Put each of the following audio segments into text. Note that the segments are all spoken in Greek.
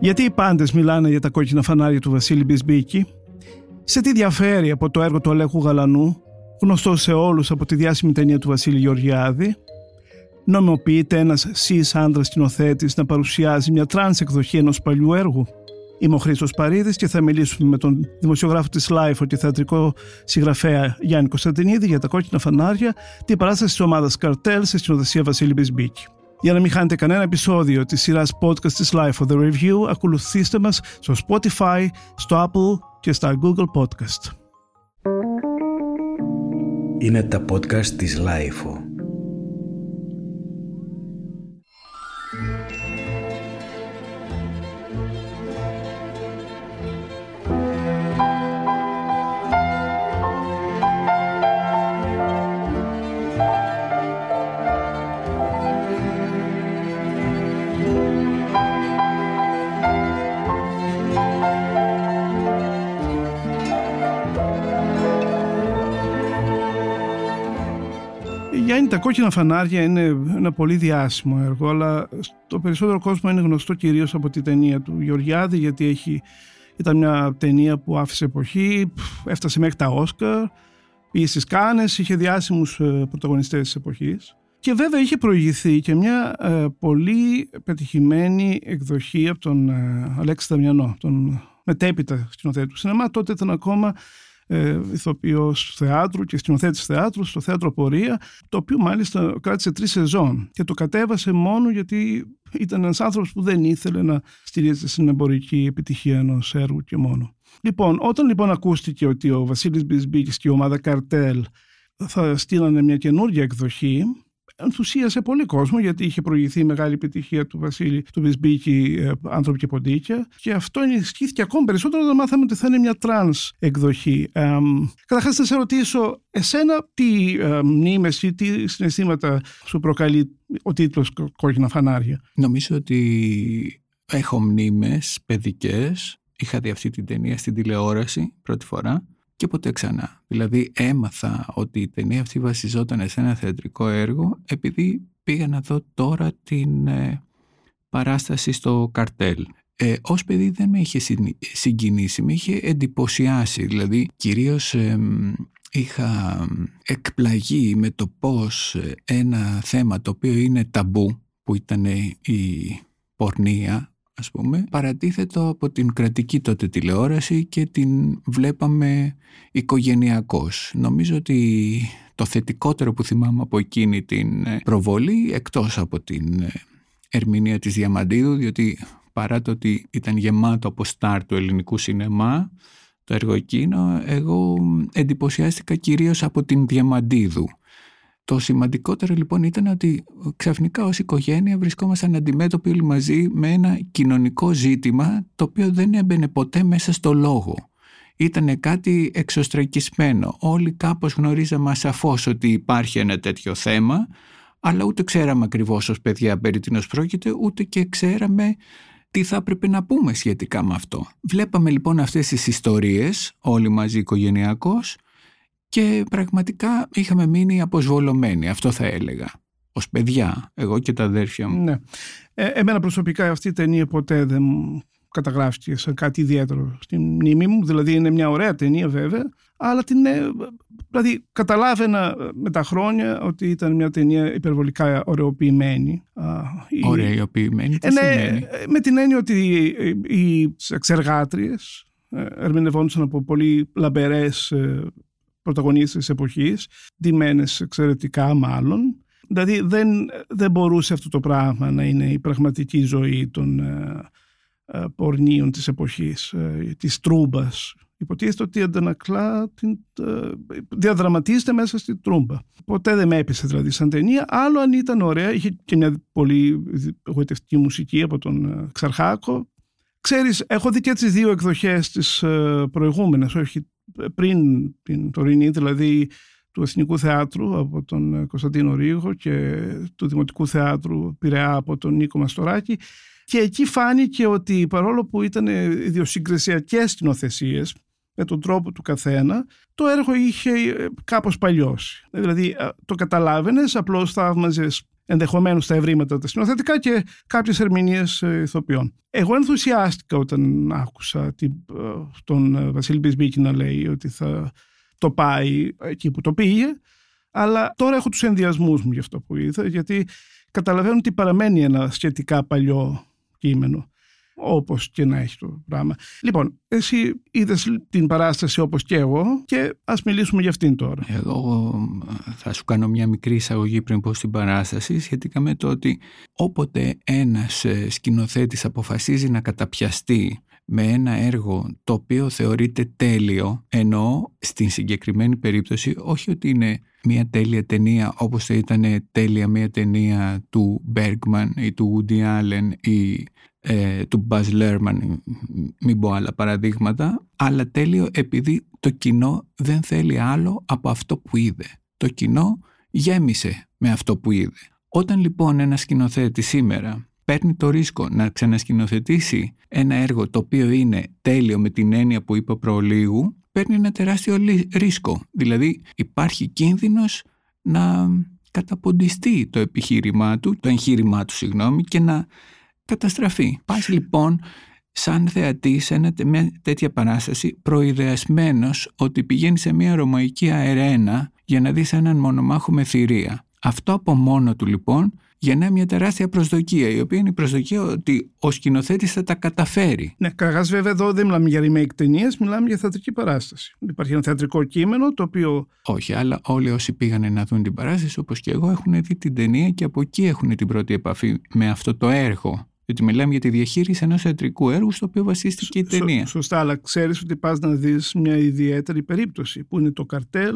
Γιατί οι πάντες μιλάνε για τα κόκκινα φανάρια του Βασίλη Μπισμπίκη, σε τι διαφέρει από το έργο του Αλέκου Γαλανού, γνωστό σε όλους από τη διάσημη ταινία του Βασίλη Γεωργιάδη, νομιμοποιείται ένας cis άντρας σκηνοθέτης να παρουσιάζει μια τρανς εκδοχή ενός παλιού έργου; Είμαι ο Χρήστος Παρίδης και θα μιλήσουμε με τον δημοσιογράφο της LiFO και θεατρικό συγγραφέα Γιάννη Κωνσταντινίδη για τα κόκκινα φανάρια, την παράσταση της ομάδας Καρτέλ σε σκηνοθεσία Βασίλη Μπισμπίκη. Για να μην χάνετε κανένα επεισόδιο της σειράς podcast της Life for the Review, ακολουθήστε μας στο Spotify, στο Apple και στα Google Podcast. Είναι τα podcast της Life. Τα κόκκινα φανάρια είναι ένα πολύ διάσημο έργο, αλλά το περισσότερο κόσμο είναι γνωστό κυρίως από τη ταινία του Γεωργιάδη, γιατί έχει, ήταν μια ταινία που άφησε εποχή, έφτασε μέχρι τα Όσκαρ, πήγε στις Κάνες, είχε διάσημους ε, πρωταγωνιστές της εποχής. Και βέβαια είχε προηγηθεί και μια ε, πολύ πετυχημένη εκδοχή από τον ε, Αλέξη Δαμιανό, τον μετέπειτα σκηνοθέτη του σινεμά. Τότε ήταν ακόμα ε, ηθοποιός θεάτρου και σκηνοθέτης θεάτρου στο θέατρο Πορεία, το οποίο μάλιστα κράτησε τρεις σεζόν και το κατέβασε μόνο γιατί ήταν ένας άνθρωπος που δεν ήθελε να στηρίζεται στην εμπορική επιτυχία ενός έργου και μόνο. Λοιπόν, όταν λοιπόν ακούστηκε ότι ο Βασίλης Μπισμπίκης και η ομάδα Καρτέλ θα στήνανε μια καινούργια εκδοχή, ενθουσίασε πολύ κόσμο γιατί είχε προηγηθεί η μεγάλη επιτυχία του Βασίλη του Μπισμπίκη ε, «Άνθρωποι και ποντίκια» και αυτό ενισχύθηκε ακόμη περισσότερο όταν μάθαμε ότι θα είναι μια τρανς εκδοχή. Ε, καταρχάς να σε ρωτήσω, εσένα τι ε, μνήμες ή τι συναισθήματα σου προκαλεί ο τίτλος «Κόκκινα φανάρια». Νομίζω ότι έχω μνήμες παιδικές. Είχα δει αυτή την ταινία στην τηλεόραση πρώτη φορά και ποτέ ξανά. Δηλαδή έμαθα ότι η ταινία αυτή βασιζόταν σε ένα θεατρικό έργο επειδή πήγα να δω τώρα την ε, παράσταση στο καρτέλ. Ε, ως παιδί δεν με είχε συγκινήσει, με είχε εντυπωσιάσει. Δηλαδή κυρίως είχα εκπλαγεί με το πώς ε, ένα θέμα το οποίο είναι ταμπού που ήταν η πορνεία ας πούμε, παρατίθετο από την κρατική τότε τηλεόραση και την βλέπαμε οικογενειακώς. Νομίζω ότι το θετικότερο που θυμάμαι από εκείνη την ε, προβολή, εκτός από την ε, ερμηνεία της Διαμαντίδου, διότι παρά το ότι ήταν γεμάτο από στάρ του ελληνικού σινεμά, το έργο εκείνο, εγώ εντυπωσιάστηκα κυρίως από την Διαμαντίδου το σημαντικότερο λοιπόν ήταν ότι ξαφνικά ως οικογένεια βρισκόμασταν αντιμέτωποι όλοι μαζί με ένα κοινωνικό ζήτημα το οποίο δεν έμπαινε ποτέ μέσα στο λόγο. Ήταν κάτι εξωστρακισμένο. Όλοι κάπως γνωρίζαμε σαφώς ότι υπάρχει ένα τέτοιο θέμα αλλά ούτε ξέραμε ακριβώς ως παιδιά περί τίνος πρόκειται ούτε και ξέραμε τι θα έπρεπε να πούμε σχετικά με αυτό. Βλέπαμε λοιπόν αυτές τις ιστορίες όλοι μαζί οικογενειακώς και πραγματικά είχαμε μείνει αποσβολωμένοι, αυτό θα έλεγα. Ως παιδιά, εγώ και τα αδέρφια μου. Ναι. Ε, εμένα προσωπικά αυτή η ταινία ποτέ δεν καταγράφηκε σαν κάτι ιδιαίτερο στην μνήμη μου. Δηλαδή είναι μια ωραία ταινία βέβαια, αλλά την, ε, δηλαδή καταλάβαινα με τα χρόνια ότι ήταν μια ταινία υπερβολικά ωρεοποιημένη. Ωρεοποιημένη, τι ε, ναι, σημαίνει; Με την έννοια ότι οι εξεργάτριες ερμηνευόντουσαν από πολύ λαμπερές πρωταγωνίστες της εποχής, ντυμένες εξαιρετικά μάλλον. Δηλαδή δεν, δεν μπορούσε αυτό το πράγμα να είναι η πραγματική ζωή των ε, ε, πορνίων της εποχής, ε, της τρούμπας. Υποτίθεται ότι αντανακλά, την, ε, διαδραματίζεται μέσα στη τρούμπα. Ποτέ δεν με έπεισε δηλαδή σαν ταινία. Άλλο αν ήταν ωραία, είχε και μια πολύ γοητευτική μουσική από τον ε, Ξαρχάκο. Ξέρεις, έχω δει και τις δύο εκδοχές τις ε, προηγούμενες, όχι πριν την τωρινή, δηλαδή του Εθνικού Θεάτρου από τον Κωνσταντίνο Ρίγο και του Δημοτικού Θεάτρου Πειραιά από τον Νίκο Μαστοράκη και εκεί φάνηκε ότι παρόλο που ήταν ιδιοσυγκρισιακές σκηνοθεσίες με τον τρόπο του καθένα, το έργο είχε κάπως παλιώσει. Δηλαδή το καταλάβαινες, απλώς θαύμαζες ενδεχομένως τα ευρήματα τα σκηνοθετικά και κάποιες ερμηνείες ε, ηθοποιών. Εγώ ενθουσιάστηκα όταν άκουσα την, ε, τον Βασίλη Μπισμπίκη να λέει ότι θα το πάει εκεί που το πήγε, αλλά τώρα έχω τους ενδιασμούς μου για αυτό που είδα, γιατί καταλαβαίνω ότι παραμένει ένα σχετικά παλιό κείμενο όπως και να έχει το πράγμα. Λοιπόν, εσύ είδες την παράσταση όπως και εγώ και ας μιλήσουμε για αυτήν τώρα. Εγώ θα σου κάνω μια μικρή εισαγωγή πριν πω στην παράσταση σχετικά με το ότι όποτε ένας ε, σκηνοθέτης αποφασίζει να καταπιαστεί με ένα έργο το οποίο θεωρείται τέλειο, ενώ στην συγκεκριμένη περίπτωση όχι ότι είναι μια τέλεια ταινία όπως θα ήταν τέλεια μια ταινία του Bergman ή του Woody Allen ή ε, του Buzz Lerman, μην πω άλλα παραδείγματα, αλλά τέλειο επειδή το κοινό δεν θέλει άλλο από αυτό που είδε. Το κοινό γέμισε με αυτό που είδε. Όταν λοιπόν ένα σκηνοθέτη σήμερα παίρνει το ρίσκο να ξανασκηνοθετήσει ένα έργο το οποίο είναι τέλειο με την έννοια που είπα προλίγου, παίρνει ένα τεράστιο ρίσκο. Δηλαδή υπάρχει κίνδυνος να καταποντιστεί το επιχείρημά του, το εγχείρημά του συγγνώμη, και να καταστραφεί. Πας λοιπόν σαν θεατή σε ένα, μια τέτοια παράσταση προειδεασμένος ότι πηγαίνει σε μια ρωμαϊκή αερένα για να δεις έναν μονομάχο με θηρία. Αυτό από μόνο του λοιπόν γεννά μια τεράστια προσδοκία, η οποία είναι η προσδοκία ότι ο σκηνοθέτης θα τα καταφέρει. Ναι, καταρχά, βέβαια, εδώ δεν μιλάμε για remake ταινίες, μιλάμε για θεατρική παράσταση. Υπάρχει ένα θεατρικό κείμενο το οποίο. Όχι, αλλά όλοι όσοι πήγανε να δουν την παράσταση, όπως και εγώ, έχουν δει την ταινία και από εκεί έχουν την πρώτη επαφή με αυτό το έργο. Γιατί μιλάμε για τη διαχείριση ενός θεατρικού έργου στο οποίο βασίστηκε η ταινία. σωστά, αλλά ξέρεις ότι πας να δεις μια ιδιαίτερη περίπτωση που είναι το καρτέλ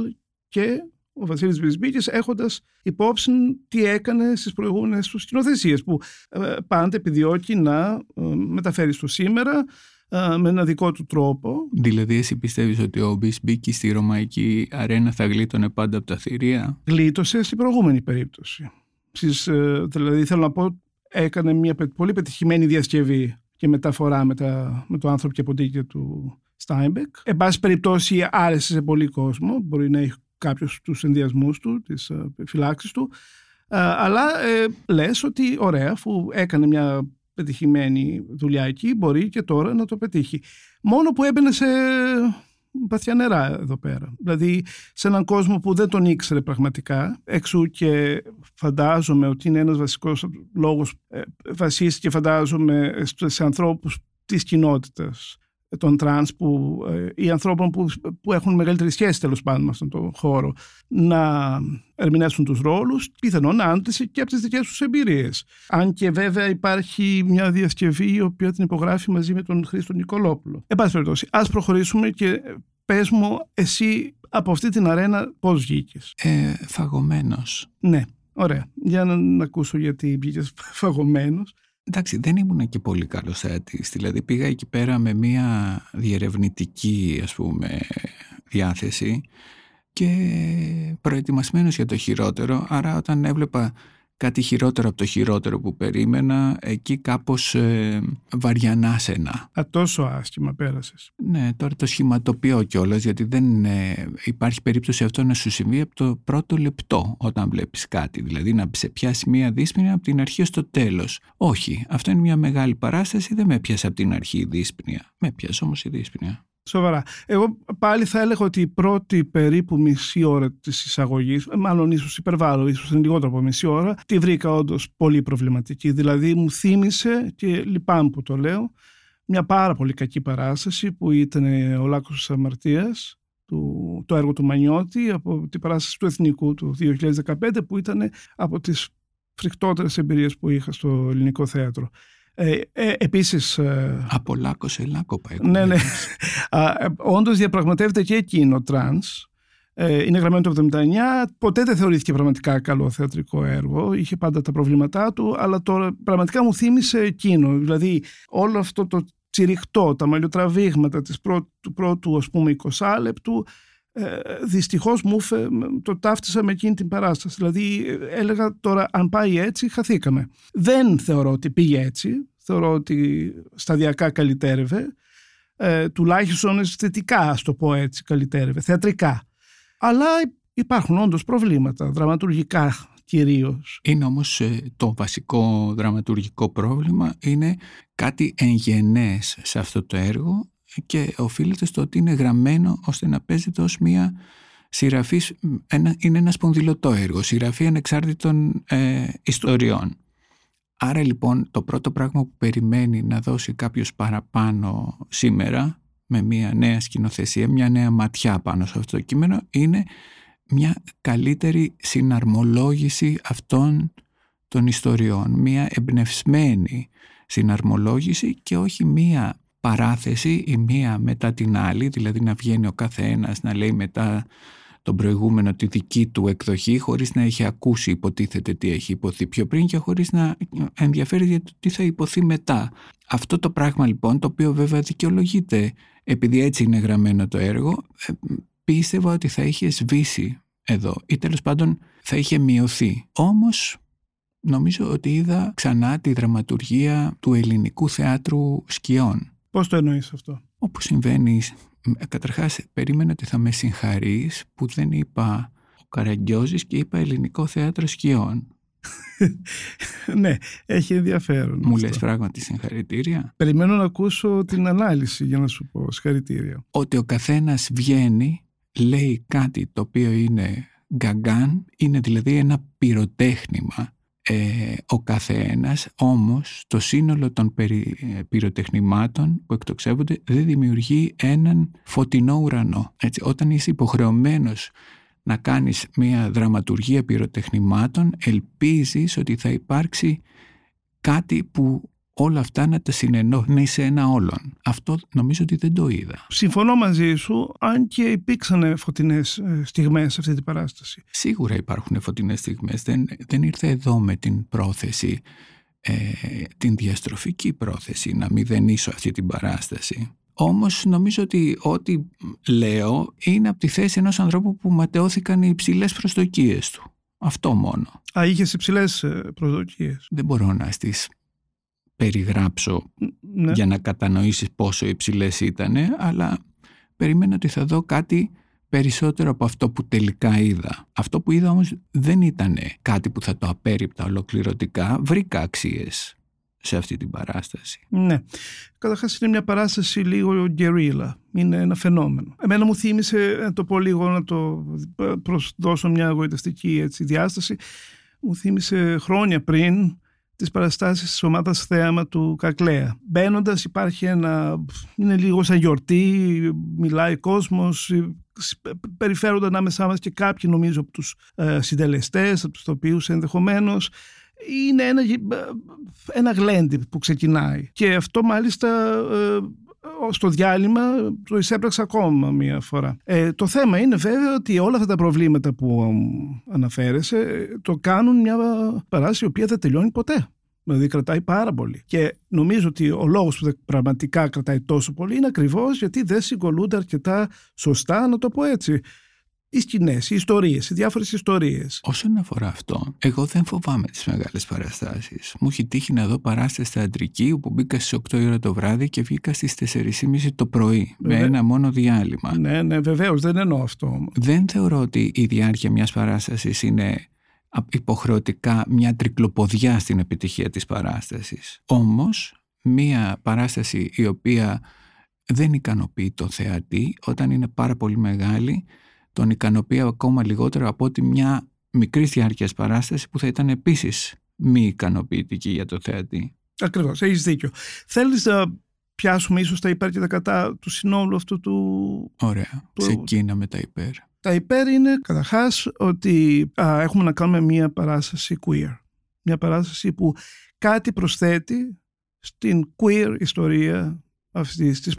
και ο Βασίλης Βυσμπίκης έχοντας υπόψη τι έκανε στις προηγούμενες του σκηνοθεσίες που ε, πάντα επιδιώκει να ε, μεταφέρει στο σήμερα ε, με ένα δικό του τρόπο. Δηλαδή εσύ πιστεύεις ότι ο Βυσμπίκη στη ρωμαϊκή αρένα θα γλίτωνε πάντα από τα θηρία; Γλίτωσε στην προηγούμενη περίπτωση. Στις, δηλαδή θέλω να πω έκανε μια πολύ πετυχημένη διασκευή και μεταφορά με, τα, με το Άνθρωποι και ποντίκια του Στάινμπεκ. Εν πάση περιπτώσει άρεσε σε πολύ κόσμο. Μπορεί να έχει κάποιος τους ενδοιασμούς του, τις επιφυλάξεις του. Ε, αλλά ε, λες ότι ωραία, αφού έκανε μια πετυχημένη δουλειά εκεί, μπορεί και τώρα να το πετύχει. Μόνο που έμπαινε σε βαθιά νερά εδώ πέρα. Δηλαδή σε έναν κόσμο που δεν τον ήξερε πραγματικά, εξού και φαντάζομαι ότι είναι ένας βασικός λόγος, ε, βασίστηκε φαντάζομαι σε ανθρώπους της κοινότητας των τρανς που, ε, ή ανθρώπων που, που έχουν μεγαλύτερη σχέση τέλος πάντων με αυτόν τον χώρο να ερμηνεύσουν τους ρόλους, πιθανόν άντληση και από τις δικές τους εμπειρίες. Αν και βέβαια υπάρχει μια διασκευή η οποία την υπογράφει μαζί με τον Χρήστο Νικολόπουλο. Εν πάση περιπτώσει, ας προχωρήσουμε και πες μου εσύ από αυτή την αρένα πώς βγήκες; Ε, φαγωμένος. Ναι, ωραία. Για να, να ακούσω γιατί βγήκες φαγωμένος. Εντάξει, δεν ήμουν και πολύ καλός θεατής. Δηλαδή πήγα εκεί πέρα με μια διερευνητική ας πούμε διάθεση και προετοιμασμένος για το χειρότερο. Άρα όταν έβλεπα κάτι χειρότερο από το χειρότερο που περίμενα, εκεί κάπως ε, βαριανά σένα. Α, τόσο άσχημα πέρασες. Ναι, τώρα το σχηματοποιώ κιόλας, γιατί δεν ε, υπάρχει περίπτωση αυτό να σου συμβεί από το πρώτο λεπτό όταν βλέπεις κάτι. Δηλαδή να σε πιάσει μία δύσπνοια από την αρχή στο τέλος. Όχι, αυτό είναι μια μεγάλη παράσταση, δεν με πιάσε από την αρχή η δύσπνοια. Με πιάσε όμως η δύσπνοια. Σοβαρά. Εγώ πάλι θα έλεγα ότι η πρώτη περίπου μισή ώρα της εισαγωγής, μάλλον ίσως υπερβάλλω, ίσως είναι λιγότερο από μισή ώρα, τη βρήκα όντως πολύ προβληματική. Δηλαδή μου θύμισε, και λυπάμαι που το λέω, μια πάρα πολύ κακή παράσταση που ήταν ο Λάκκος της Αμαρτίας, το έργο του Μανιώτη, από την παράσταση του Εθνικού του 2015, που ήταν από τις φρικτότερες εμπειρίες που είχα στο ελληνικό θέατρο. Ε, ε, επίσης... Ε, Από λάκκο σε λάκκο πάει. Ναι, ναι. Ε, όντως διαπραγματεύεται και εκείνο τρανς. Ε, είναι γραμμένο το 79. Ποτέ δεν θεωρήθηκε πραγματικά καλό θεατρικό έργο. Είχε πάντα τα προβλήματά του, αλλά τώρα πραγματικά μου θύμισε εκείνο. Δηλαδή όλο αυτό το τσιριχτό, τα μαλλιοτραβήγματα της του πρώτου ας πούμε 20 λεπτού ε, δυστυχώς μου το ταύτισα με εκείνη την παράσταση. Δηλαδή έλεγα τώρα αν πάει έτσι χαθήκαμε. Δεν θεωρώ ότι πήγε έτσι. Θεωρώ ότι σταδιακά καλυτέρευε. Ε, τουλάχιστον αισθητικά, ας το πω έτσι, καλυτέρευε. Θεατρικά. Αλλά υπάρχουν όντως προβλήματα δραματουργικά κυρίως. Είναι όμως ε, το βασικό δραματουργικό πρόβλημα είναι κάτι εγγενές σε αυτό το έργο και οφείλεται στο ότι είναι γραμμένο ώστε να παίζεται ως μια σειραφή, ένα, είναι ένα σπονδυλωτό έργο, σειραφή ανεξάρτητων ε, ιστοριών. Άρα λοιπόν το πρώτο πράγμα που περιμένει να δώσει κάποιος παραπάνω σήμερα με μια νέα σκηνοθεσία, μια νέα ματιά πάνω σε αυτό το κείμενο είναι μια καλύτερη συναρμολόγηση αυτών των ιστοριών, μια εμπνευσμένη συναρμολόγηση και όχι μια παράθεση η μία μετά την άλλη, δηλαδή να βγαίνει ο καθένας να λέει μετά τον προηγούμενο τη δική του εκδοχή χωρίς να έχει ακούσει υποτίθεται τι έχει υποθεί πιο πριν και χωρίς να ενδιαφέρει για το τι θα υποθεί μετά. Αυτό το πράγμα λοιπόν το οποίο βέβαια δικαιολογείται επειδή έτσι είναι γραμμένο το έργο ε, πίστευα ότι θα είχε σβήσει εδώ ή τέλος πάντων θα είχε μειωθεί. Όμως νομίζω ότι είδα ξανά τη δραματουργία του ελληνικού θεάτρου σκιών. Πώς το εννοείς αυτό; Όπως συμβαίνει Καταρχάς, περίμενα ότι θα με συγχαρείς που δεν είπα ο Καραγκιόζης και είπα ελληνικό θέατρο σκιών. ναι, έχει ενδιαφέρον. Μου λες πράγματι συγχαρητήρια; Περιμένω να ακούσω την ανάλυση για να σου πω συγχαρητήρια. Ότι ο καθένας βγαίνει, λέει κάτι το οποίο είναι γκαγκάν, είναι δηλαδή ένα πυροτέχνημα ε, ο καθένας, όμως το σύνολο των περι, ε, πυροτεχνημάτων που εκτοξεύονται δεν δημιουργεί έναν φωτεινό ουρανό. Έτσι, όταν είσαι υποχρεωμένος να κάνεις μια δραματουργία πυροτεχνημάτων ελπίζεις ότι θα υπάρξει κάτι που όλα αυτά να τα συνενώνει σε ένα όλον. Αυτό νομίζω ότι δεν το είδα. Συμφωνώ μαζί σου, αν και υπήρξαν φωτεινές ε, στιγμές σε αυτή την παράσταση. Σίγουρα υπάρχουν φωτεινές στιγμές. Δεν, δεν ήρθε εδώ με την πρόθεση, ε, την διαστροφική πρόθεση να μηδενίσω αυτή την παράσταση. Όμως νομίζω ότι ό,τι λέω είναι από τη θέση ενός ανθρώπου που ματαιώθηκαν οι υψηλές προσδοκίες του. Αυτό μόνο. Α, είχες υψηλές ε, προσδοκίες. Δεν μπορώ να στις περιγράψω ναι. για να κατανοήσεις πόσο υψηλές ήταν, αλλά περίμενα ότι θα δω κάτι περισσότερο από αυτό που τελικά είδα. Αυτό που είδα όμως δεν ήταν κάτι που θα το απέριπτα ολοκληρωτικά. Βρήκα αξίες σε αυτή την παράσταση. Ναι. Καταρχάς είναι μια παράσταση λίγο γκερίλα. Είναι ένα φαινόμενο. Εμένα μου θύμισε, να το πω λίγο, να το προσδώσω μια εγωιτευτική έτσι, διάσταση, μου θύμισε χρόνια πριν τις παραστάσεις της ομάδας θέαμα του Κακλέα. Μπαίνοντας υπάρχει ένα, είναι λίγο σαν γιορτή, μιλάει κόσμος, περιφέρονται ανάμεσά μας και κάποιοι νομίζω από τους ε, συντελεστές, από τους τοπίους ενδεχομένως. Είναι ένα, ένα γλέντι που ξεκινάει και αυτό μάλιστα ε, στο διάλειμμα το εισέπραξα ακόμα μία φορά. Ε, το θέμα είναι βέβαια ότι όλα αυτά τα προβλήματα που αναφέρεσαι το κάνουν μια παράσταση η οποία δεν τελειώνει ποτέ. Δηλαδή κρατάει πάρα πολύ. Και νομίζω ότι ο λόγος που πραγματικά κρατάει τόσο πολύ είναι ακριβώς γιατί δεν συγκολούνται αρκετά σωστά, να το πω έτσι, οι σκηνές, οι ιστορίες, οι διάφορες ιστορίες. Όσον αφορά αυτό, εγώ δεν φοβάμαι τις μεγάλες παραστάσεις. Μου έχει τύχει να δω παράσταση θεατρική όπου μπήκα στις 8 ώρα το βράδυ και βγήκα στις 4.30 το πρωί. Με ένα μόνο διάλειμμα. Ναι, ναι, βεβαίως, δεν εννοώ αυτό όμω. Δεν θεωρώ ότι η διάρκεια μιας παράστασης είναι υποχρεωτικά μια τρικλοποδιά στην επιτυχία της παράστασης. Όμως, μια παράσταση η οποία δεν ικανοποιεί το θεατή όταν είναι πάρα πολύ μεγάλη τον ικανοποιεί ακόμα λιγότερο από ότι μια μικρή διάρκεια παράσταση που θα ήταν επίσης μη ικανοποιητική για το θεατή. Ακριβώς, έχεις δίκιο. Θέλεις να πιάσουμε ίσως τα υπέρ και τα κατά του συνόλου αυτού του... Ωραία, του... ξεκίναμε τα υπέρ. Τα υπέρ είναι καταρχάς ότι έχουμε να κάνουμε μια παράσταση queer. Μια παράσταση που κάτι προσθέτει στην queer ιστορία αυτής της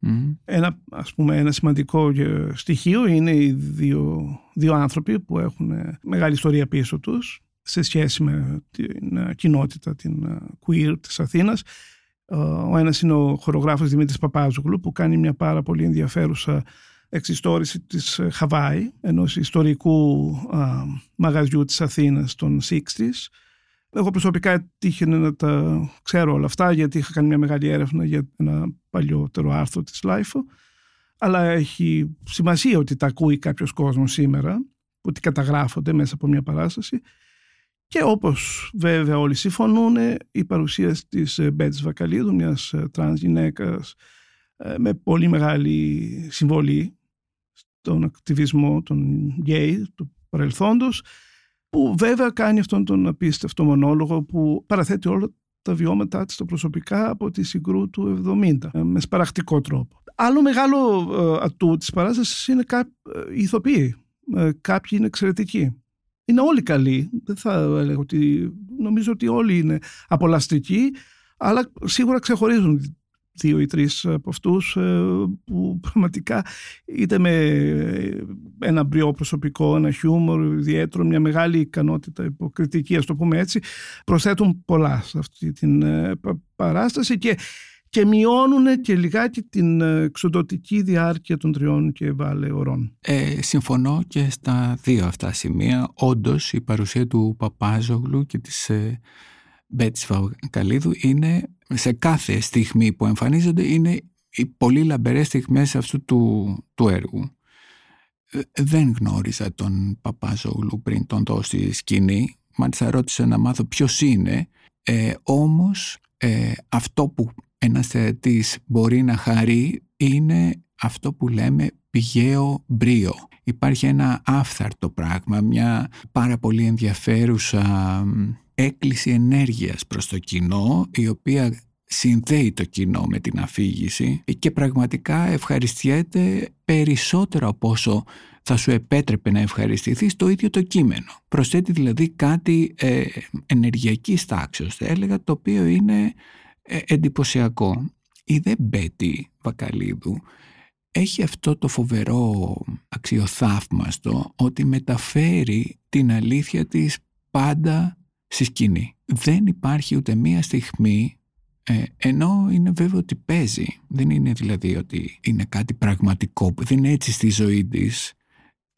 πόλης. Ένα, ας πούμε, ένα σημαντικό στοιχείο είναι οι δύο, δύο άνθρωποι που έχουν μεγάλη ιστορία πίσω τους σε σχέση με την κοινότητα, την queer της Αθήνας. Ο ένας είναι ο χορογράφος Δημήτρης Παπάζουγλου που κάνει μια πάρα πολύ ενδιαφέρουσα εξιστόρηση της ε, Χαβάη, ενός ιστορικού α, μαγαζιού της Αθήνας των 60's. Εγώ προσωπικά έτυχε να τα ξέρω όλα αυτά γιατί είχα κάνει μια μεγάλη έρευνα για ένα παλιότερο άρθρο της LIFO αλλά έχει σημασία ότι τα ακούει κάποιος κόσμος σήμερα που τη καταγράφονται μέσα από μια παράσταση. Και όπως βέβαια όλοι συμφωνούν η παρουσία της Μπέττυς Βακαλίδου μιας τρανς γυναίκας με πολύ μεγάλη συμβολή στον ακτιβισμό των γκέι του παρελθόντος που βέβαια κάνει αυτόν τον απίστευτο μονόλογο που παραθέτει όλα τα βιώματά της τα προσωπικά από τη Συγγρού του 70 με σπαρακτικό τρόπο. Άλλο μεγάλο ε, ατού της παράστασης είναι οι ηθοποιοί. Ε, κάποιοι είναι εξαιρετικοί. Είναι όλοι καλοί. Δεν θα έλεγα ότι... Νομίζω ότι όλοι είναι απολαστικοί, αλλά σίγουρα ξεχωρίζουν δύο ή τρεις από αυτούς ε, που πραγματικά είτε με ένα μπριό προσωπικό, ένα χιούμορ ιδιαίτερο, μια μεγάλη ικανότητα υποκριτική, ας το πούμε έτσι, προσθέτουν πολλά σε αυτή την παράσταση και και μειώνουν και λιγάκι την ε, εξοδοτική διάρκεια των τριών και βάλε ωρών. Ε, συμφωνώ και στα δύο αυτά σημεία. Όντως η παρουσία του Παπάζογλου και της ε, Μπέτης Καλίδου είναι σε κάθε στιγμή που εμφανίζονται είναι οι πολύ λαμπερές στιγμές αυτού του, του έργου. Ε, δεν γνώριζα τον Παπάζογλου πριν τον δω στη σκηνή. Μάλιστα ρώτησα να μάθω ποιος είναι. Ε, όμως ε, αυτό που ένας θεατής μπορεί να χαρεί είναι αυτό που λέμε πηγαίο μπρίο. Υπάρχει ένα άφθαρτο πράγμα, μια πάρα πολύ ενδιαφέρουσα έκκληση ενέργειας προς το κοινό η οποία συνδέει το κοινό με την αφήγηση και πραγματικά ευχαριστιέται περισσότερο από όσο θα σου επέτρεπε να ευχαριστηθείς το ίδιο το κείμενο. Προσθέτει δηλαδή κάτι ε, ενεργειακής τάξεως, θα έλεγα, το οποίο είναι ε, εντυπωσιακό. Η δε Μπέτη Βακαλίδου έχει αυτό το φοβερό αξιοθαύμαστο ότι μεταφέρει την αλήθεια της πάντα στη σκηνή. Δεν υπάρχει ούτε μία στιγμή ε, ενώ είναι βέβαιο ότι παίζει. Δεν είναι δηλαδή ότι είναι κάτι πραγματικό, δεν είναι έτσι στη ζωή της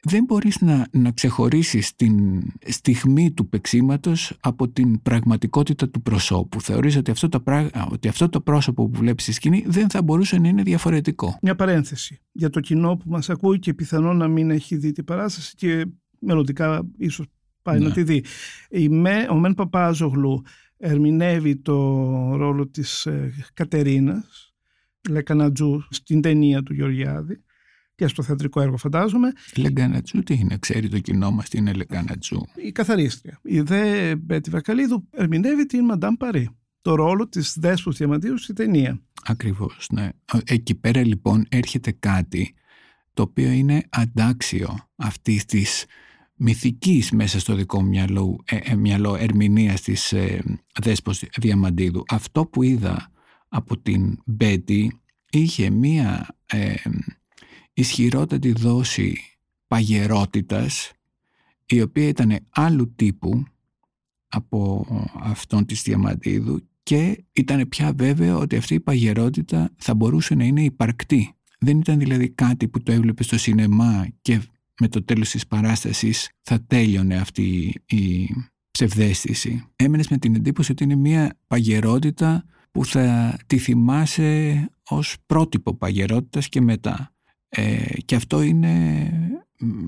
δεν μπορείς να, να ξεχωρίσεις την στιγμή του παίξήματος από την πραγματικότητα του προσώπου. Θεωρείς ότι αυτό, το ότι αυτό το πρόσωπο που βλέπεις στη σκηνή δεν θα μπορούσε να είναι διαφορετικό. Μια παρένθεση για το κοινό που μας ακούει και πιθανόν να μην έχει δει την παράσταση και μελλοντικά ίσως πάει να ναι. τη δει. Η Με, ο Μεν Παπάζογλου ερμηνεύει το ρόλο της ε, Κατερίνας Λεκανατζού στην ταινία του Γεωργιάδη και στο θεατρικό έργο φαντάζομαι. Λεγκανατζού τι είναι, ξέρει το κοινό μας τι είναι Λεγκανατζού. Η καθαρίστρια. Η δε Μπέτη Βακαλίδου ερμηνεύει την Μαντάμ Παρή. Το ρόλο της Δέσπος Διαμαντίου στη ταινία. Ακριβώς, ναι. Εκεί πέρα λοιπόν έρχεται κάτι το οποίο είναι αντάξιο αυτής της μυθικής μέσα στο δικό μου μυαλό, ε, ε, μυαλό ερμηνείας της ε, Δέσπος Διαμαντίδου. Αυτό που είδα από την Μπέτη είχε μία ε, ισχυρότατη δόση παγερότητας η οποία ήταν άλλου τύπου από αυτόν της Διαμαντίδου και ήταν πια βέβαιο ότι αυτή η παγερότητα θα μπορούσε να είναι υπαρκτή. Δεν ήταν δηλαδή κάτι που το έβλεπες στο σινεμά και με το τέλος της παράστασης θα τέλειωνε αυτή η ψευδέστηση. Έμενες με την εντύπωση ότι είναι μια παγερότητα που θα τη θυμάσαι ως πρότυπο παγερότητας και μετά. Ε, και αυτό είναι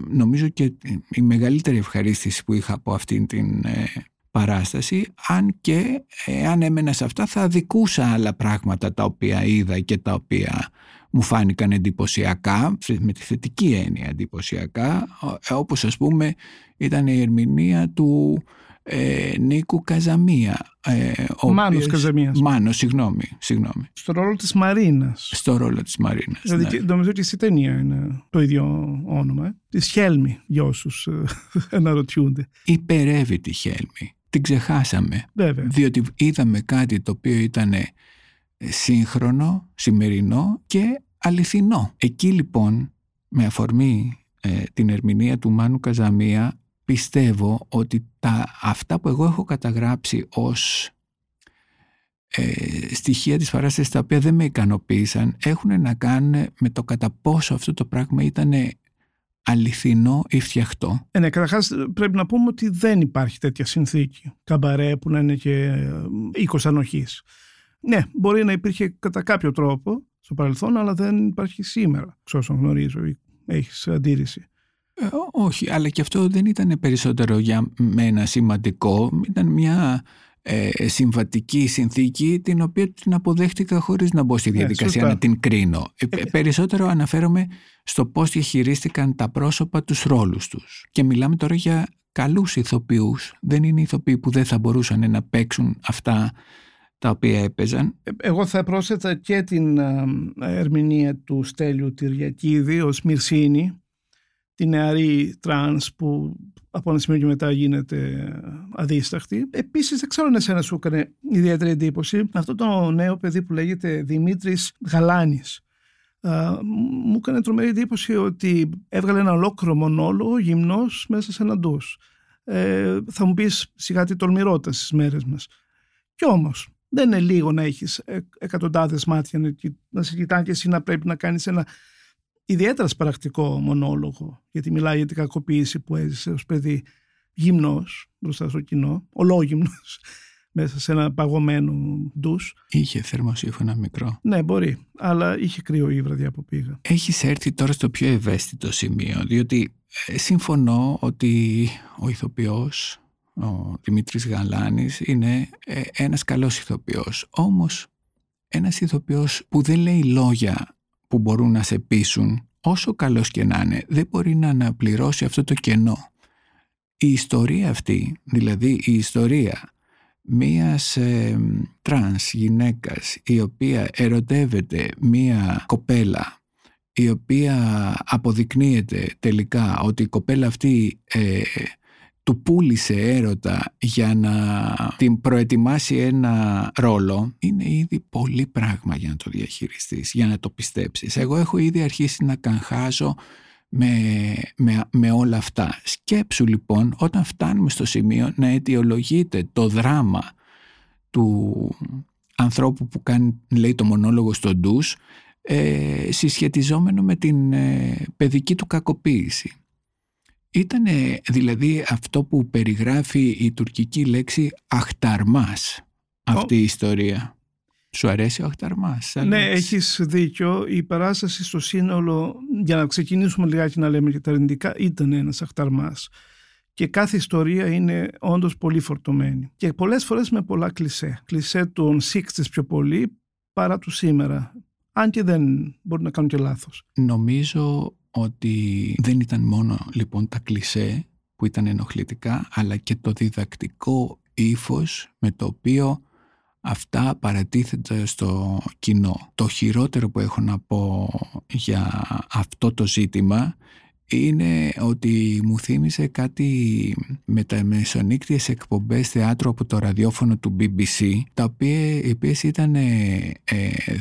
νομίζω και η μεγαλύτερη ευχαρίστηση που είχα από αυτήν την ε, παράσταση αν και ε, αν έμενα σε αυτά θα αδικούσα άλλα πράγματα τα οποία είδα και τα οποία μου φάνηκαν εντυπωσιακά με τη θετική έννοια εντυπωσιακά όπως ας πούμε ήταν η ερμηνεία του ε, Νίκου Καζαμία. Ε, Μάνος οποίος, Καζαμίας. Μάνος, συγγνώμη, συγγνώμη. Στο ρόλο της Μαρίνας. Στο ρόλο της Μαρίνας, δηλαδή, ναι. Νομίζω ότι η ταινία είναι το ίδιο όνομα. Ε. Τη Χέλμη, για όσους ε, αναρωτιούνται. Υπερεύει τη Χέλμη. Την ξεχάσαμε. Βέβαια. Διότι είδαμε κάτι το οποίο ήταν σύγχρονο, σημερινό και αληθινό. Εκεί λοιπόν, με αφορμή ε, την ερμηνεία του Μάνου Καζαμία, πιστεύω ότι τα, αυτά που εγώ έχω καταγράψει ως ε, στοιχεία της παράστασης τα οποία δεν με ικανοποίησαν έχουν να κάνουν με το κατά πόσο αυτό το πράγμα ήταν αληθινό ή φτιαχτό. Ε, ναι, καταρχάς πρέπει να πούμε ότι δεν υπάρχει τέτοια συνθήκη καμπαρέ που να είναι και οίκος ανοχής. Ναι, μπορεί να υπήρχε κατά κάποιο τρόπο στο παρελθόν, αλλά δεν υπάρχει σήμερα, όσο γνωρίζω ή έχεις αντίρρηση. Ε, όχι, αλλά και αυτό δεν ήταν περισσότερο για μένα σημαντικό. Ήταν μια ε, συμβατική συνθήκη την οποία την αποδέχτηκα χωρίς να μπω στη ναι, διαδικασία να την κρίνω. Ε, ε, περισσότερο αναφέρομαι στο πώς διαχειρίστηκαν τα πρόσωπα, τους ρόλους τους. Και μιλάμε τώρα για καλούς ηθοποιούς. Δεν είναι ηθοποιοί που δεν θα μπορούσαν να παίξουν αυτά τα οποία έπαιζαν. Εγώ θα πρόσθετα και την ερμηνεία του Στέλιου Τυριακίδη ως Μυρσίνη, τη νεαρή τρανς που από ένα σημείο και μετά γίνεται αδίσταχτη. Επίσης δεν ξέρω αν εσένα σου έκανε ιδιαίτερη εντύπωση αυτό το νέο παιδί που λέγεται Δημήτρης Γαλάνης. μου έκανε τρομερή εντύπωση ότι έβγαλε ένα ολόκληρο μονόλογο γυμνός μέσα σε ένα ντους. Ε, θα μου πεις σιγά τι τολμηρότητα στις μέρες μας. Κι όμως δεν είναι λίγο να έχεις ε, εκατοντάδες μάτια να, να σε κοιτάνε και εσύ να πρέπει να κάνεις ένα ιδιαίτερα σπαρακτικό μονόλογο, γιατί μιλάει για την κακοποίηση που έζησε ως παιδί γυμνός μπροστά στο κοινό, ολόγυμνος, μέσα σε ένα παγωμένο ντους. Είχε θερμοσύφωνα μικρό. Ναι, μπορεί, αλλά είχε κρύο η βραδιά που πήγα. Έχεις έρθει τώρα στο πιο ευαίσθητο σημείο, διότι ε, συμφωνώ ότι ο ηθοποιός, ο Δημήτρης Γαλάνης, είναι ε, ένας καλός ηθοποιός. Όμως, ένας ηθοποιός που δεν λέει λόγια που μπορούν να σε πείσουν, όσο καλός και να είναι, δεν μπορεί να αναπληρώσει αυτό το κενό. Η ιστορία αυτή, δηλαδή η ιστορία μίας ε, τρανς γυναίκας η οποία ερωτεύεται μία κοπέλα η οποία αποδεικνύεται τελικά ότι η κοπέλα αυτή ε, του πούλησε έρωτα για να την προετοιμάσει ένα ρόλο είναι ήδη πολύ πράγμα για να το διαχειριστείς, για να το πιστέψεις. Εγώ έχω ήδη αρχίσει να καγχάζω με, με, με όλα αυτά. Σκέψου λοιπόν όταν φτάνουμε στο σημείο να αιτιολογείται το δράμα του ανθρώπου που κάνει, λέει το μονόλογο στο ντους ε, συσχετιζόμενο με την ε, παιδική του κακοποίηση. Ήταν δηλαδή αυτό που περιγράφει η τουρκική λέξη αχταρμάς αυτή η ιστορία. Σου αρέσει ο αχταρμάς. Ναι, έχεις δίκιο. Η παράσταση στο σύνολο, για να ξεκινήσουμε λιγάκι να λέμε και τα αρνητικά, ήταν ένας αχταρμάς. Και κάθε ιστορία είναι όντως πολύ φορτωμένη. Και πολλές φορές με πολλά κλισέ. Κλισέ των 60 πιο πολύ παρά του σήμερα. Αν και δεν μπορεί να κάνουν και λάθος. Νομίζω ότι δεν ήταν μόνο λοιπόν τα κλισέ που ήταν ενοχλητικά αλλά και το διδακτικό ύφος με το οποίο αυτά παρατίθεται στο κοινό. Το χειρότερο που έχω να πω για αυτό το ζήτημα είναι ότι μου θύμισε κάτι με τα μεσονύκτιες εκπομπές θεάτρου από το ραδιόφωνο του BBC τα οποία οι οποίες ήταν ε,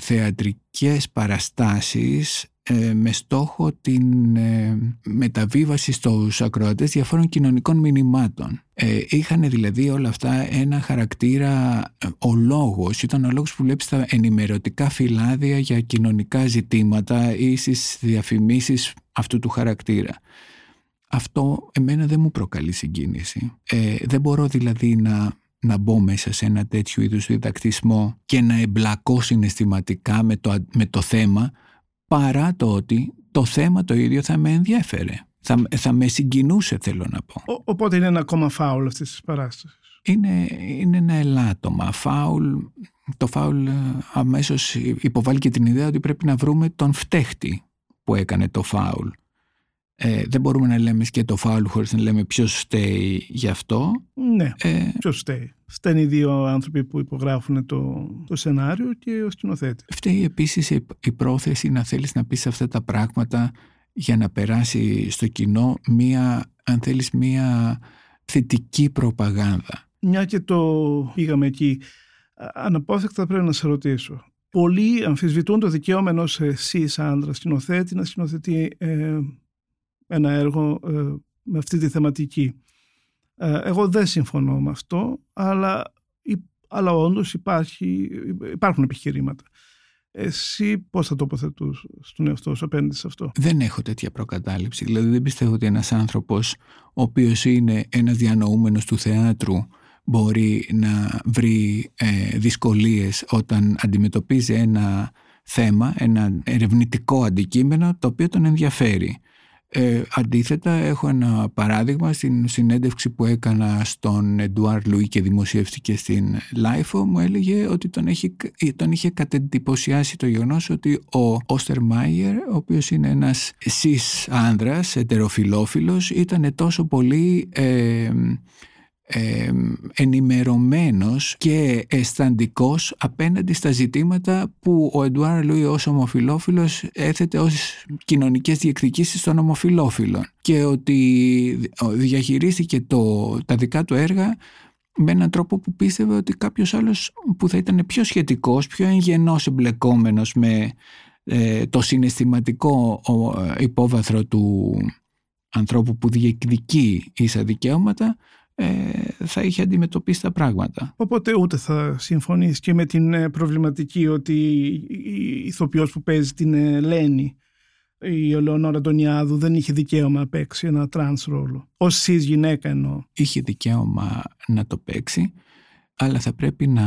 θεατρικές παραστάσεις ε, με στόχο την ε, μεταβίβαση στους ακροατές διαφόρων κοινωνικών μηνυμάτων. Ε, είχαν δηλαδή όλα αυτά ένα χαρακτήρα, ο λόγος ήταν ο λόγος που βλέπεις τα ενημερωτικά φυλάδια για κοινωνικά ζητήματα ή στις διαφημίσεις αυτού του χαρακτήρα. Αυτό εμένα δεν μου προκαλεί συγκίνηση. δεν μπορώ δηλαδή να να μπω μέσα σε ένα τέτοιο είδους διδακτισμό και να εμπλακώ συναισθηματικά με το, με το θέμα παρά το ότι το θέμα το ίδιο θα με ενδιέφερε. Θα, θα με συγκινούσε θέλω να πω. Ο, οπότε είναι ένα ακόμα φάουλ αυτής της παράστασης. Είναι, είναι ένα ελάττωμα. Φάουλ, το φάουλ ε, αμέσως υποβάλλει και την ιδέα ότι πρέπει να βρούμε τον φταίχτη που έκανε το φάουλ. Ε, δεν μπορούμε να λέμε και το φάουλ χωρίς να λέμε ποιος φταίει γι' αυτό. Ναι, ε, ποιος φταίει. Φταίνει οι δύο άνθρωποι που υπογράφουν το, το σενάριο και ο σκηνοθέτης. Φταίει επίσης η πρόθεση να θέλεις να πεις αυτά τα πράγματα για να περάσει στο κοινό μία, αν θέλεις, μία θετική προπαγάνδα. Μια και το πήγαμε εκεί, αναπόφευκτα πρέπει να σε ρωτήσω. Πολλοί αμφισβητούν το δικαίωμα ενός εσύ, άντρας σκηνοθέτη, να σκηνοθετεί ε, ένα έργο ε, με αυτή τη θεματική. Ε, εγώ δεν συμφωνώ με αυτό, αλλά, αλλά όντως υπάρχει, υπάρχουν επιχειρήματα. Εσύ πώς θα τοποθετούσες τον εαυτό σου απέναντι σε αυτό; Δεν έχω τέτοια προκατάληψη. Δηλαδή δεν πιστεύω ότι ένας άνθρωπος ο οποίος είναι ένας διανοούμενος του θεάτρου μπορεί να βρει ε, δυσκολίες όταν αντιμετωπίζει ένα θέμα, ένα ερευνητικό αντικείμενο το οποίο τον ενδιαφέρει. Ε, αντίθετα, έχω ένα παράδειγμα στην συνέντευξη που έκανα στον Εντουάρ Λουί και δημοσιεύτηκε στην Lifo. Μου έλεγε ότι τον, έχει, τον είχε κατεντυπωσιάσει το γεγονός ότι ο Όστερ Μάιερ, ο οποίος είναι ένας cis άνδρας, ετεροφιλόφιλος, ήταν τόσο πολύ... Ε, ε, ενημερωμένος και αισθαντικός απέναντι στα ζητήματα που ο Εντουάρ Λούι ως ομοφιλόφιλος έθετε ως κοινωνικές διεκδικήσεις των ομοφιλόφιλων και ότι διαχειρίστηκε το, τα δικά του έργα με έναν τρόπο που πίστευε ότι κάποιος άλλος που θα ήταν πιο σχετικός, πιο εγγενός εμπλεκόμενος με ε, το συναισθηματικό υπόβαθρο του ανθρώπου που διεκδικεί ίσα δικαιώματα ε, θα είχε αντιμετωπίσει τα πράγματα. Οπότε ούτε θα συμφωνείς και με την ε, προβληματική ότι η ηθοποιός που παίζει την Ελένη η Ελεονόρα Ντονιάδου δεν είχε δικαίωμα να παίξει ένα τρανς ρόλο. Ως cis γυναίκα εννοώ. Είχε δικαίωμα να το παίξει, αλλά θα πρέπει να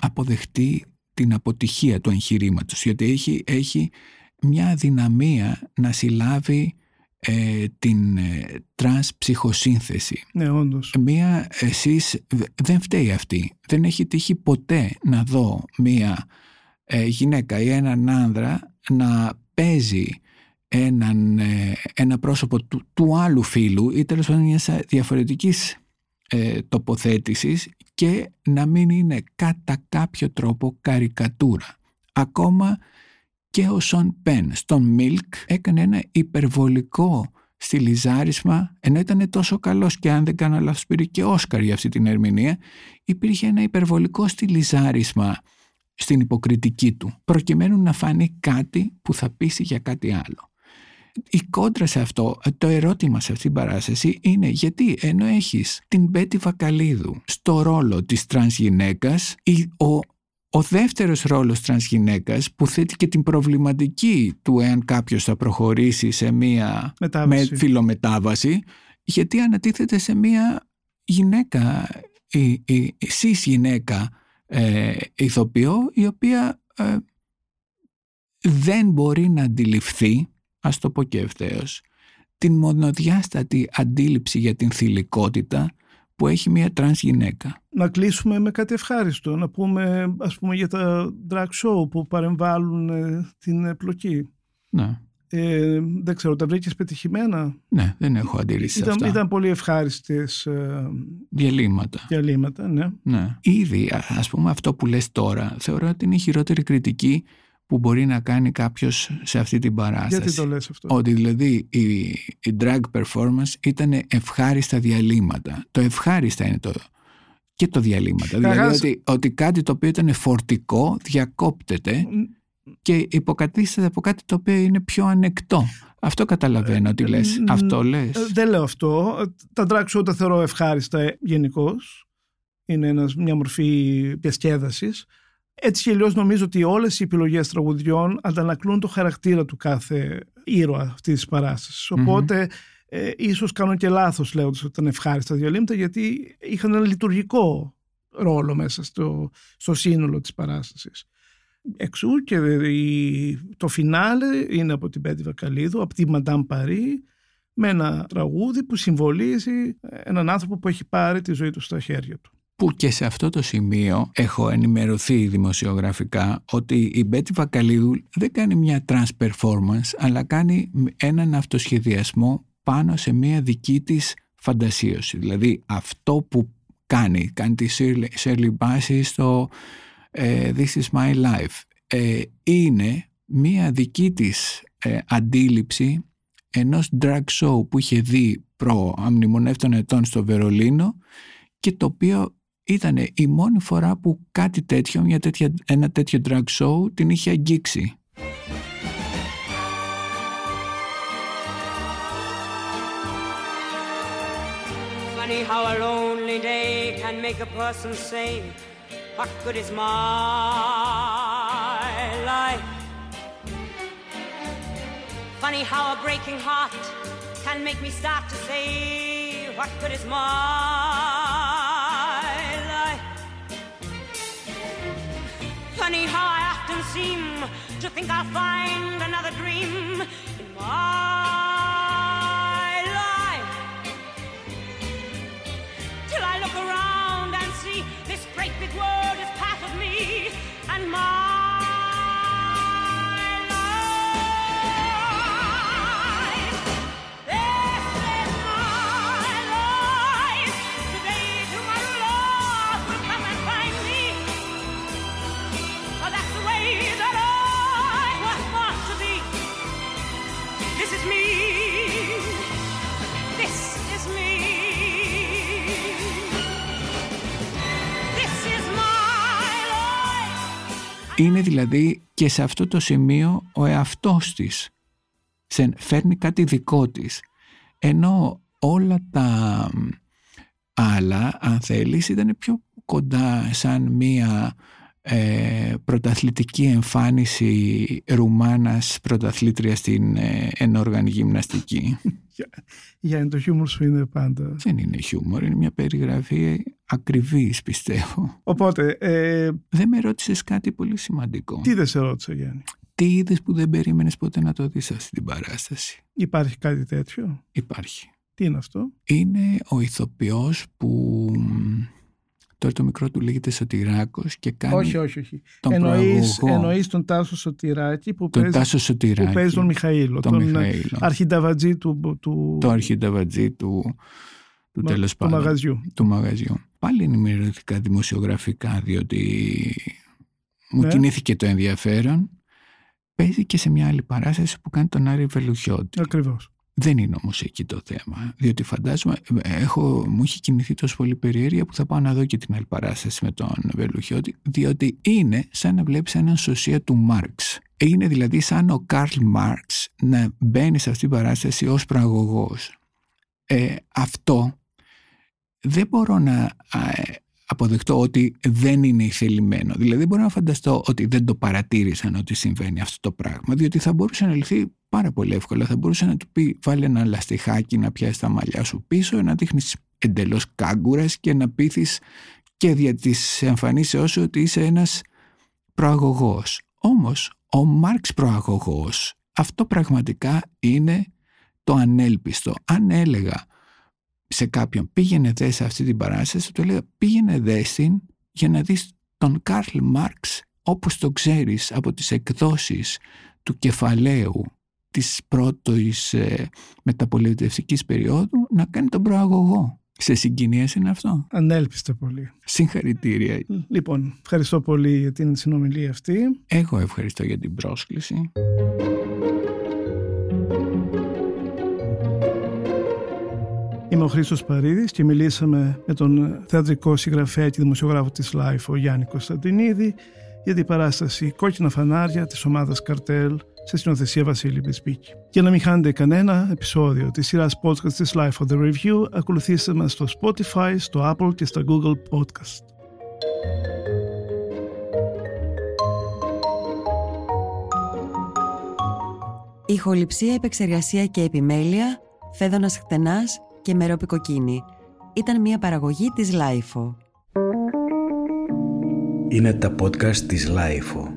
αποδεχτεί την αποτυχία του εγχειρήματος, γιατί έχει, έχει μια αδυναμία να συλλάβει ε, την ε, τρανς ψυχοσύνθεση. Ναι, όντως. Μία cis, δεν φταίει αυτή. Δεν έχει τύχει ποτέ να δω μία ε, γυναίκα ή έναν άνδρα να παίζει έναν, ε, ένα πρόσωπο του, του άλλου φίλου ή τέλος πάντων μιας διαφορετικής ε, τοποθέτησης και να μην είναι κατά κάποιο τρόπο καρικατούρα. Ακόμα και ο Σον Πεν στον Milk έκανε ένα υπερβολικό στυλιζάρισμα ενώ ήταν τόσο καλός και αν δεν κάνω λάθος πήρε και Όσκαρ για αυτή την ερμηνεία υπήρχε ένα υπερβολικό στυλιζάρισμα στην υποκριτική του προκειμένου να φανεί κάτι που θα πείσει για κάτι άλλο. Η κόντρα σε αυτό, το ερώτημα σε αυτήν την παράσταση είναι γιατί ενώ έχεις την Μπέττυ Βακαλίδου στο ρόλο της τρανς γυναίκας, ο ο δεύτερος ρόλος τρανς γυναίκας που θέτει και την προβληματική του εάν κάποιος θα προχωρήσει σε μία μία φυλομετάβαση γιατί ανατίθεται σε μία γυναίκα, η, η, η γυναίκα ε, ηθοποιό η οποία ε, δεν μπορεί να αντιληφθεί, ας το πω και ευθέως, την μονοδιάστατη αντίληψη για την θηλυκότητα που έχει μια τρανς γυναίκα. Να κλείσουμε με κάτι ευχάριστο, να πούμε ας πούμε για τα drag show που παρεμβάλλουν ε, την επλοκή. Ναι. Ε, δεν ξέρω, τα βρήκες πετυχημένα; Ναι, δεν έχω αντίρρηση ήταν, αυτά. Ήταν πολύ ευχάριστες ε, διαλύματα. Διαλύματα, ναι. ναι. Ήδη, ας πούμε, αυτό που λες τώρα, θεωρώ ότι είναι η χειρότερη κριτική που μπορεί να κάνει κάποιος σε αυτή την παράσταση. Γιατί το λες αυτό; Ότι δηλαδή η, η drag performance ήταν ευχάριστα διαλύματα. Το ευχάριστα είναι το και το διαλύματα. Δηλαδή ότι, ότι κάτι το οποίο ήταν φορτικό διακόπτεται και υποκατίσταται από κάτι το οποίο είναι πιο ανεκτό. Αυτό καταλαβαίνω ότι λες. αυτό λες. Ε, δεν λέω αυτό. Τα drag show τα θεωρώ ευχάριστα γενικώς. Είναι ένας, μια μορφή διασκέδασης. Έτσι και αλλιώς νομίζω ότι όλες οι επιλογές τραγουδιών αντανακλούν το χαρακτήρα του κάθε ήρωα αυτής της παράστασης. Οπότε, ε, ίσως κάνω και λάθος λέγοντας ότι ήταν ευχάριστα διαλύματα, γιατί είχαν ένα λειτουργικό ρόλο μέσα στο, στο σύνολο της παράστασης. Εξού και το φινάλε είναι από την Πέτη Βακαλίδου, από τη Μαντάμ Παρί, με ένα τραγούδι που συμβολίζει έναν άνθρωπο που έχει πάρει τη ζωή του στα χέρια του που και σε αυτό το σημείο έχω ενημερωθεί δημοσιογραφικά ότι η Μπέτη Βακαλίδου δεν κάνει μια trans performance αλλά κάνει έναν αυτοσχεδιασμό πάνω σε μια δική της φαντασίωση. Δηλαδή αυτό που κάνει, κάνει τη Shirley Bassey στο ε, This is my life ε, είναι μια δική της ε, αντίληψη ενός drag show που είχε δει προ αμνημονεύτων ετών στο Βερολίνο και το οποίο ήταν η μόνη φορά που κάτι τέτοιο, μια τέτοια, ένα τέτοιο drag show την είχε αγγίξει. Funny how a lonely day can make a person say What good is my life Funny how a breaking heart can make me start to say What good is my funny how I often seem to think I'll find another dream in my life. Till I look around and see this great big world is part of me and my. Είναι δηλαδή και σε αυτό το σημείο ο εαυτός της. Σε φέρνει κάτι δικό της. Ενώ όλα τα άλλα, αν θέλεις, ήταν πιο κοντά σαν μία ε, πρωταθλητική εμφάνιση Ρουμάνας πρωταθλήτριας στην ε, ενόργανη γυμναστική. Για το χιούμορ σου είναι πάντα. Δεν είναι χιούμορ, είναι μια περιγραφή ακριβής πιστεύω. Οπότε... Ε, δεν με ρώτησες κάτι πολύ σημαντικό. Τι δεν σε ρώτησα Γιάννη; Τι είδες που δεν περίμενες ποτέ να το δεις αυτή την παράσταση; Υπάρχει κάτι τέτοιο; Υπάρχει. Τι είναι αυτό; Είναι ο ηθοποιός που Τώρα το μικρό του λέγεται Σωτηράκος και κάνει όχι, όχι, όχι. τον εννοείς, προαγωγό. εννοείς τον Τάσο Σωτηράκη που τον παίζει, Τάσο Σωτηράκη. που παίζει τον Μιχαήλο. τον, Μιχαήλο. αρχινταβατζή του, του, Το αρχινταβατζή του, του μα- τέλος του πάντων. μαγαζιού. Του μαγαζιού. Πάλι ενημερωτικά δημοσιογραφικά διότι μου Ναι. κινήθηκε το ενδιαφέρον. Παίζει και σε μια άλλη παράσταση που κάνει τον Άρη Βελουχιώτη. Ακριβώς. Δεν είναι όμως εκεί το θέμα. Διότι φαντάζομαι, έχω, μου έχει κινηθεί τόσο πολύ περιέργεια που θα πάω να δω και την άλλη παράσταση με τον Βελουχιώτη. Διότι είναι σαν να βλέπεις έναν σωσία του Μάρξ. Είναι δηλαδή σαν ο Καρλ Μάρξ να μπαίνει σε αυτή την παράσταση ως προαγωγός. Ε, αυτό δεν μπορώ να α, ε, αποδεχτώ ότι δεν είναι ηθελημένο. Δηλαδή δεν μπορώ να φανταστώ ότι δεν το παρατήρησαν ότι συμβαίνει αυτό το πράγμα, διότι θα μπορούσε να λυθεί πάρα πολύ εύκολα. Θα μπορούσε να του πει βάλε ένα λαστιχάκι να πιάσει τα μαλλιά σου πίσω, να δείχνεις εντελώς κάγκουρας και να πείθεις και δια της εμφανίσεώς σου ότι είσαι ένας προαγωγός. Όμως ο Μάρξ προαγωγός αυτό πραγματικά είναι το ανέλπιστο. Αν έλεγα σε κάποιον πήγαινε δε σε αυτή την παράσταση, του έλεγα πήγαινε δε στην για να δεις τον Καρλ Μάρξ όπως το ξέρεις από τις εκδόσεις του κεφαλαίου της πρώτης ε, μεταπολιτευτικής περίοδου να κάνει τον προαγωγό. Σε συγκινίες είναι αυτό; Ανέλπιστε πολύ. Συγχαρητήρια. Λοιπόν, ευχαριστώ πολύ για την συνομιλία αυτή. Εγώ ευχαριστώ για την πρόσκληση. Είμαι ο Χρήστος Παρίδης και μιλήσαμε με τον θεατρικό συγγραφέα και δημοσιογράφο της Life, ο Γιάννη Κωνσταντινίδη, για την παράσταση «Κόκκινα φανάρια» της ομάδας Καρτέλ σε συνοθεσία Βασίλη Μπισπίκη. Για να μην χάνετε κανένα επεισόδιο της σειράς podcast της Life for the Review, ακολουθήστε μας στο Spotify, στο Apple και στα Google Podcast. Ηχοληψία, επεξεργασία και επιμέλεια, Φαίδωνας Κτενάς και Μερόπη Κοκκίνη. Ήταν μια παραγωγή της Lifo. Είναι τα podcast της Lifo.